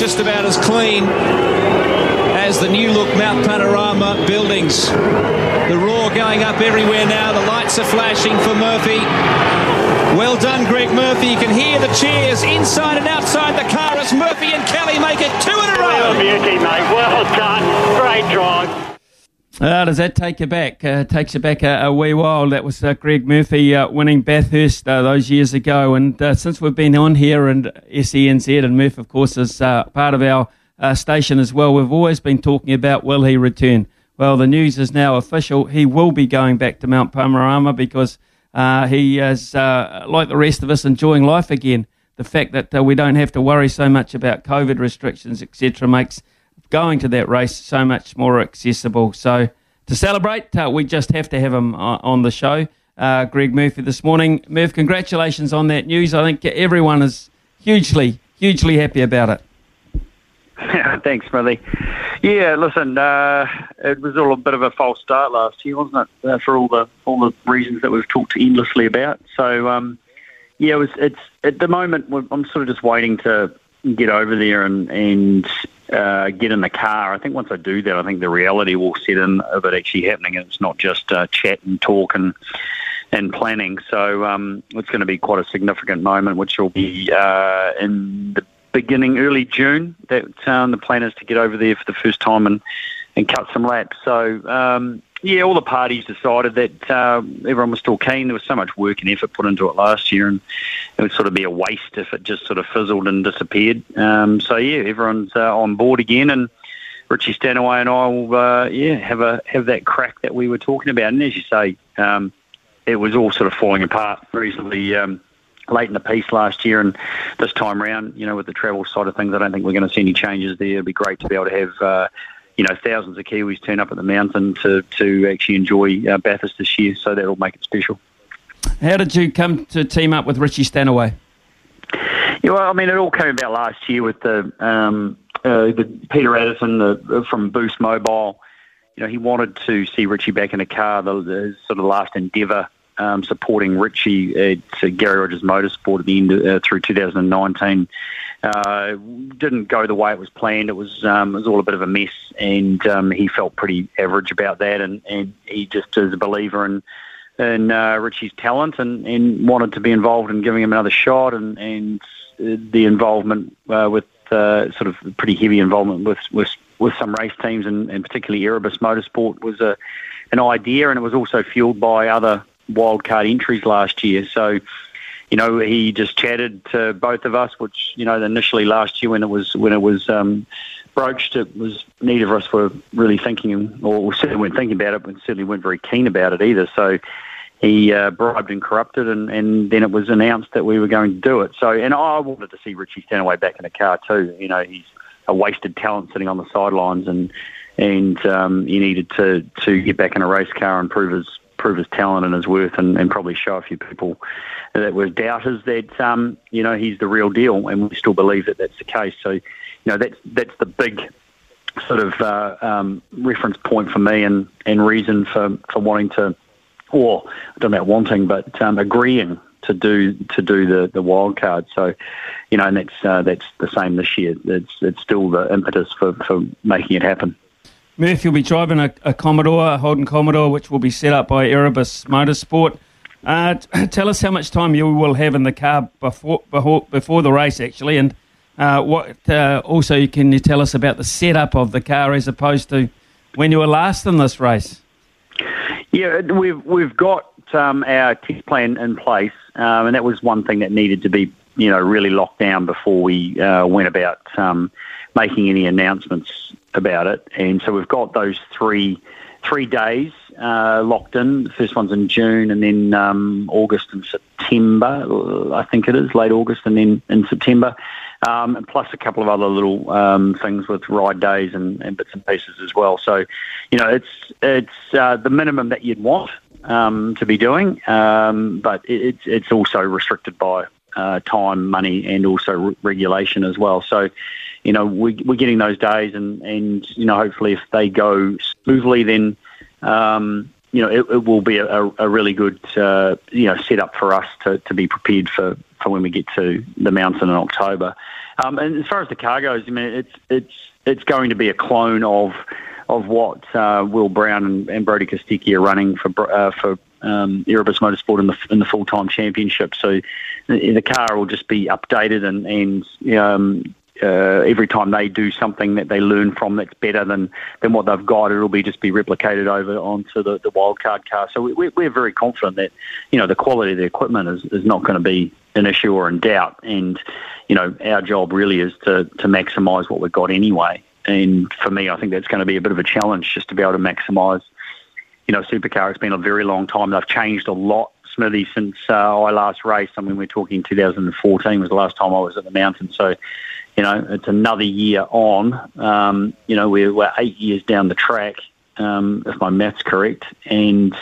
Just about as clean as the new look Mount Panorama buildings. The roar going up everywhere now. The lights are flashing for Murphy. Well done, Greg Murphy. You can hear the cheers inside and outside the car as Murphy and Kelly make it two in a row. Well, beauty, mate. Well done. Great drive. Uh, does that take you back? Uh, takes you back a, a wee while. That was uh, Greg Murphy uh, winning Bathurst uh, those years ago. And uh, since we've been on here, and SENZ, and Murph, of course, is part of our station as well, we've always been talking about will he return? Well, the news is now official. He will be going back to Mount Panorama because he is, like the rest of us, enjoying life again. The fact that we don't have to worry so much about COVID restrictions, etc., makes going to that race so much more accessible. So to celebrate, uh, we just have to have him uh, on the show. Uh, Greg Murphy this morning. Murph, congratulations on that news. I think everyone is hugely, hugely happy about it. Thanks, Smithy. Yeah, listen, uh, it was all a bit of a false start last year, wasn't it? Uh, for all the all the reasons that we've talked endlessly about. So, um, yeah, it was. It's at the moment I'm sort of just waiting to get over there and and uh, get in the car. I think once I do that, I think the reality will set in of it actually happening, and it's not just uh, chat and talk and and planning. So um, it's going to be quite a significant moment, which will be uh, in the beginning, early June. That um, the plan is to get over there for the first time and and cut some laps. So um, yeah, all the parties decided that uh, everyone was still keen. There was so much work and effort put into it last year, and it would sort of be a waste if it just sort of fizzled and disappeared. Um, so yeah, everyone's uh, on board again, and Richie Stanaway and I will uh, yeah have a have that crack that we were talking about. And as you say, um, it was all sort of falling apart reasonably. Um, late in the piece last year, and this time around, you know, with the travel side of things, I don't think we're going to see any changes there. It'd be great to be able to have uh, you know, thousands of Kiwis turn up at the mountain to, to actually enjoy uh, Bathurst this year, so that'll make it special. How did you come to team up with Richie Stanaway? Yeah, well, I mean, it all came about last year with the, um, uh, the Peter Adderton the, from Boost Mobile. You know, he wanted to see Richie back in a car, the, the sort of last endeavour um, supporting Richie at Garry Rogers Motorsport at the end uh, through 2019 uh, didn't go the way it was planned. It was um, it was all a bit of a mess, and um, he felt pretty average about that. And, and he just is a believer in in uh, Richie's talent, and, and wanted to be involved in giving him another shot. And and the involvement uh, with uh, sort of pretty heavy involvement with with, with some race teams, and, and particularly Erebus Motorsport was a an idea, and it was also fueled by other wildcard entries last year. So you know, he just chatted to both of us, which you know, initially last year when it was when it was um, broached, it was neither of us were really thinking, or certainly weren't thinking about it, but certainly weren't very keen about it either. So he uh, bribed and corrupted, and, and then it was announced that we were going to do it. So, and I wanted to see Richie Stanaway back in a car too. You know, he's a wasted talent sitting on the sidelines, and and um, he needed to to get back in a race car and prove his prove his talent and his worth, and, and probably show a few people that were doubters that um, you know he's the real deal, and we still believe that that's the case. So, you know, that's that's the big sort of uh, um, reference point for me, and, and reason for, for wanting to, or I don't know about wanting, but um, agreeing to do to do the the wild card. So, you know, and that's uh, that's the same this year. It's it's still the impetus for, for making it happen. Murph, you'll be driving a, a Commodore, a Holden Commodore, which will be set up by Erebus Motorsport. Uh, tell us how much time you will have in the car before before, before the race, actually, and uh, what uh, also can you tell us about the setup of the car as opposed to when you were last in this race? Yeah, we've we've got um, our test plan in place, um, and that was one thing that needed to be you know really locked down before we uh, went about um, making any announcements about it. And so we've got those three three days uh, locked in. The first one's in June, and then um, August and September. I think it is late August, and then in September. um, and plus a couple of other little um, things with ride days and, and, bits and pieces as well. So, you know, it's it's uh, the minimum that you'd want um, to be doing, um, but it, it's it's also restricted by uh, time, money, and also re- regulation as well. So, you know, we, we're getting those days, and and you know, hopefully, if they go smoothly, then um, you know, it, it will be a, a really good, uh, you know, setup for us to, to be prepared for, for when we get to the mountain in October. Um, and as far as the car goes, I mean, it's it's it's going to be a clone of of what uh, Will Brown and, and Brodie Kostecki are running for uh, for um, Erebus Motorsport in the in the full time championship. So the, the, car will just be updated and and um, uh, every time they do something that they learn from that's better than, than what they've got, it'll be just be replicated over onto the, the wildcard car. So we, we're very confident that you know the quality of the equipment is, is not going to be an issue or in doubt. And you know our job really is to to maximise what we've got anyway. And for me, I think that's going to be a bit of a challenge just to be able to maximise. You know, supercar. It's been a very long time. They've changed a lot Smithy since uh, I last raced. I mean, we're talking 2014 was the last time I was at the mountain. So you know, it's another year on. Um, you know, we're, we're eight years down the track, um, if my math's correct, and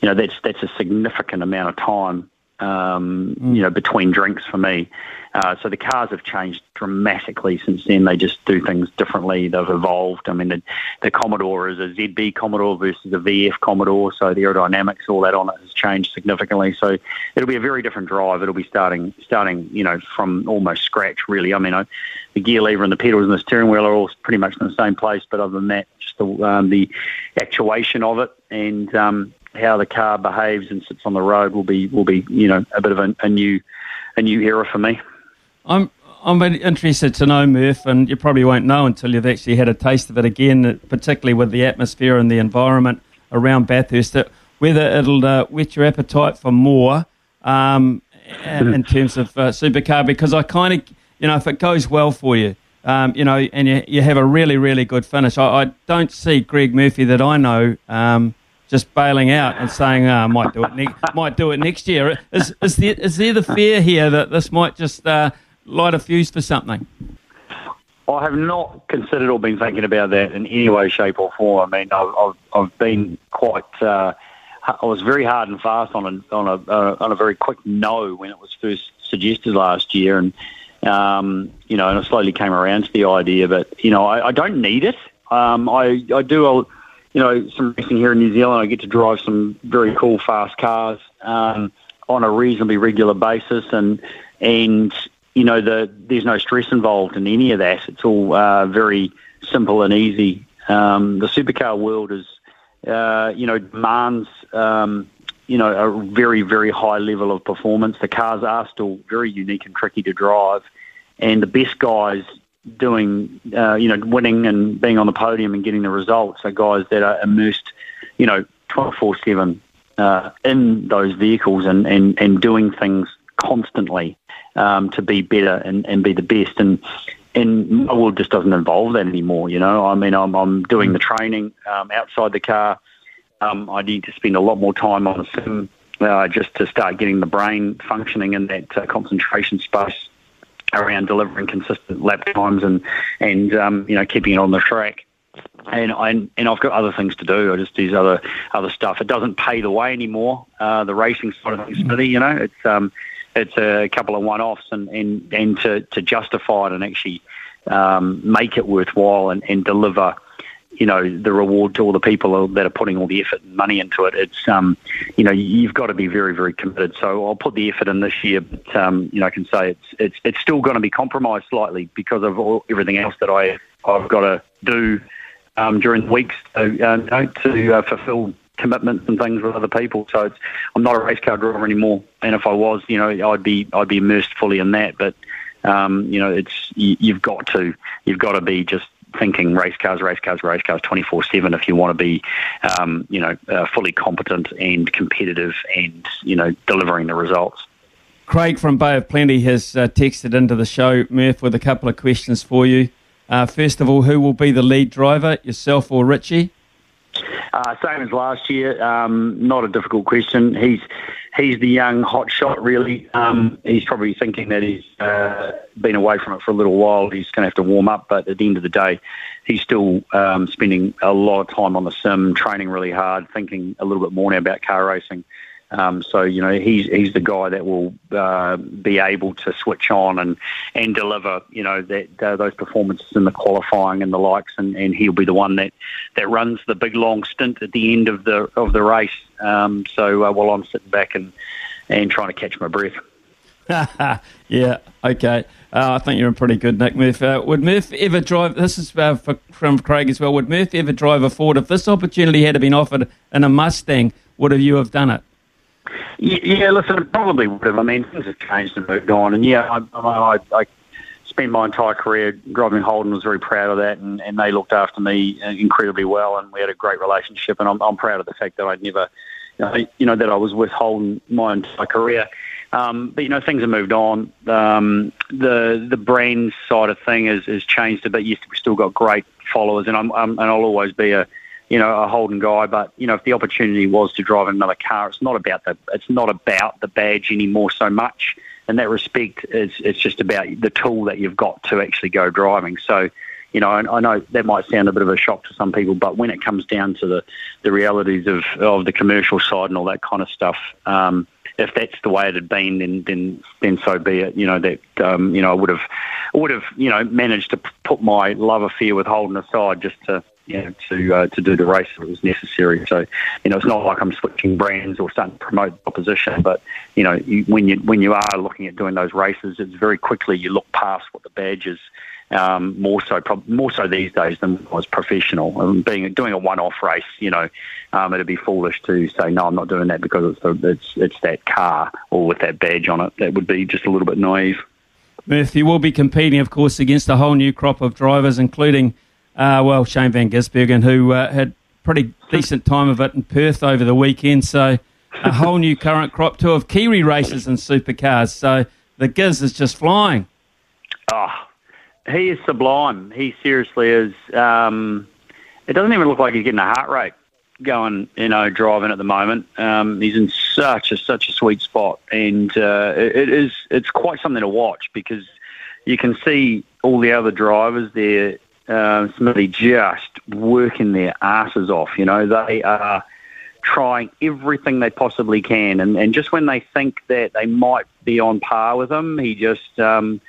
you know that's that's a significant amount of time. Um, mm. You know, between drinks for me. Uh, so the cars have changed dramatically since then. They just do things differently. They've evolved. I mean, the, the Commodore is a ZB Commodore versus a VF Commodore, so the aerodynamics, all that on it has changed significantly. So it'll be a very different drive. It'll be starting, starting, you know, from almost scratch. Really, I mean, I, the gear lever and the pedals and the steering wheel are all pretty much in the same place, but other than that, just the, um, the actuation of it and um, how the car behaves and sits on the road will be will be you know a bit of a, a new a new era for me. I'm I'm interested to know, Murph, and you probably won't know until you've actually had a taste of it again, particularly with the atmosphere and the environment around Bathurst, whether it'll uh, whet your appetite for more um, in terms of uh, supercar, because I kind of, you know, if it goes well for you, um, you know, and you, you have a really, really good finish, I, I don't see Greg Murphy that I know um, just bailing out and saying, oh, I might do it, ne- might do it next year. Is, is, there, is there the fear here that this might just... Uh, light a fuse for something? I have not considered or been thinking about that in any way, shape, or form. I mean, I've, I've, been quite. Uh, I was very hard and fast on a on a uh, on a very quick no when it was first suggested last year, and um, you know, and I slowly came around to the idea. But you know, I, I don't need it. Um, I I do. I'll, you know, some racing here in New Zealand. I get to drive some very cool fast cars um, on a reasonably regular basis, and and you know, the, there's no stress involved in any of that. It's all uh, very simple and easy. Um, the supercar world is, uh, you know, demands, um, you know, a very, very high level of performance. The cars are still very unique and tricky to drive. And the best guys doing, uh, you know, winning and being on the podium and getting the results are guys that are immersed, you know, 24 7 uh, in those vehicles and, and, and doing things constantly um, to be better and, and be the best. And and my world just doesn't involve that anymore. You know, I mean, I'm I'm doing the training um, outside the car. Um, I need to spend a lot more time on the sim uh, just to start getting the brain functioning in that uh, concentration space around delivering consistent lap times and and um, you know keeping it on the track. And I and I've got other things to do. I just do other other stuff. It doesn't pay the way anymore. Uh, the racing side of things, you know, it's um, it's a couple of one-offs and, and, and to, to justify it and actually um, make it worthwhile and, and deliver you know the reward to all the people that are putting all the effort and money into it. It's um, you know you've got to be very very committed. So I'll put the effort in this year, but um, you know I can say it's it's it's still going to be compromised slightly because of all, everything else that I I've got to do um, during the weeks to, uh, to uh, fulfil commitments and things with other people. So I'm not a race car driver anymore. And if I was, you know, I'd be I'd be immersed fully in that. But um, you know, it's you, you've got to you've got to be just thinking race cars, race cars, race cars 24 7 if you want to be, um, you know, uh, fully competent and competitive and, you know, delivering the results. Craig from Bay of Plenty has uh, texted into the show, Murph, with a couple of questions for you. Uh, first of all, who will be the lead driver, yourself or Richie? Uh, same as last year. Um, not a difficult question. He's he's the young hot shot. Really, um, he's probably thinking that he's uh, been away from it for a little while. He's going to have to warm up, but at the end of the day, he's still um, spending a lot of time on the sim, training really hard, thinking a little bit more now about car racing. Um, so you know he's he's the guy that will uh, be able to switch on and and deliver you know that uh, those performances in the qualifying and the likes, and, and he'll be the one that that runs the big long stint at the end of the of the race. Um, so uh, while I'm sitting back and and trying to catch my breath. yeah. Okay. Uh, I think you're in pretty good nick, Murph. Uh, would Murph ever drive? This is uh, for, from Craig as well. Would Murph ever drive a Ford if this opportunity had been offered in a Mustang? Would have you have done it? Yeah, listen, it probably would have. I mean, things have changed and moved on, and yeah, I, I, I spent my entire career driving Holden. Was very proud of that, and, and they looked after me incredibly well, and we had a great relationship. And I'm, I'm proud of the fact that I'd never, you know, you know, that I was with Holden my entire career. Um, but you know, things have moved on. Um, the the brand side of thing has, has changed a bit. Yes, we've still got great followers, and I'm, I'm and I'll always be a you know, a Holden guy. But you know, if the opportunity was to drive another car, it's not about the it's not about the badge anymore so much. In that respect, it's it's just about the tool that you've got to actually go driving. So, you know, I, I know that might sound a bit of a shock to some people, but when it comes down to the the realities of of the commercial side and all that kind of stuff. Um, if that's the way it had been, then then then so be it. You know that um, you know I would have would have you know managed to put my love affair with Holden aside just to you know, to uh, to do the race if it was necessary. So, you know, it's not like I'm switching brands or starting to promote opposition, but you know, you, when you when you are looking at doing those races, it's very quickly you look past what the badge is. Um, more so, more so these days than was professional. Um, being doing a one-off race, you know, um, it'd be foolish to say no, I'm not doing that because it's a, it's it's that car or with that badge on it. That would be just a little bit naive. Murphy will be competing, of course, against a whole new crop of drivers, including uh, well, Shane Van Gisbergen, who uh, had pretty decent time of it in Perth over the weekend. So a whole new current crop too of Kiwi races and supercars. So the Giz is just flying. Oh, he is sublime. He seriously is. Um, it doesn't even look like he's getting a heart rate going, you know, driving at the moment. Um, he's in such a such a sweet spot, and uh, it, it is it's quite something to watch because you can see all the other drivers there uh, Smithy just working their asses off. You know, they are trying everything they possibly can, and, and just when they think that they might be on par with him, he just um,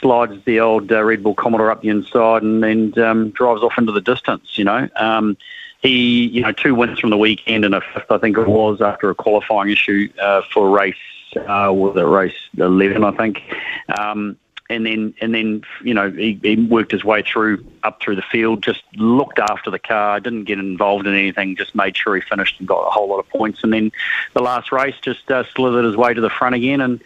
slides the old uh, Red Bull Commodore up the inside and then um, drives off into the distance. You know. Um, he, you know, two wins from the weekend and a fifth, I think it was, after a qualifying issue uh, for race, uh, was it race 11, I think. Um, and then and then you know he, he, worked his way through up through the field, just looked after the car, didn't get involved in anything, just made sure he finished and got a whole lot of points. And then the last race, just uh, slithered his way to the front again, and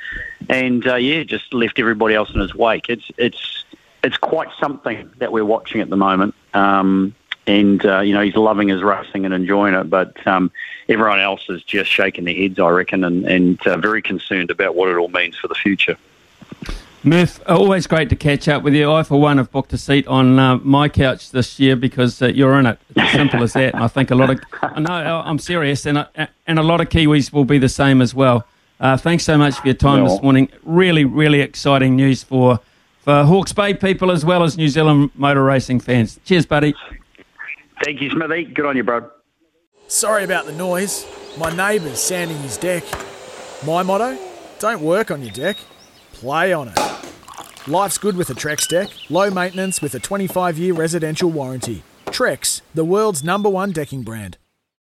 and uh, yeah, just left everybody else in his wake. It's it's it's quite something that we're watching at the moment. Um, and uh, you know he's loving his racing and enjoying it, but um, everyone else is just shaking their heads, I reckon, and, and uh, very concerned about what it all means for the future. Murph, always great to catch up with you. I, for one, have booked a seat on uh, my couch this year because uh, you're in it. It's as simple as that. And I think a lot of, no, I'm serious, and, uh, and a lot of Kiwis will be the same as well. Uh, thanks so much for your time this morning. Really, really exciting news for, for Hawke's Bay people as well as New Zealand motor racing fans. Cheers, buddy. Thank you, Smithy. Good on you, bro. Sorry about the noise. My neighbour's sanding his deck. My motto don't work on your deck play on it. Life's good with a Trex deck, low maintenance with a 25 year residential warranty. Trex, the world's number one decking brand.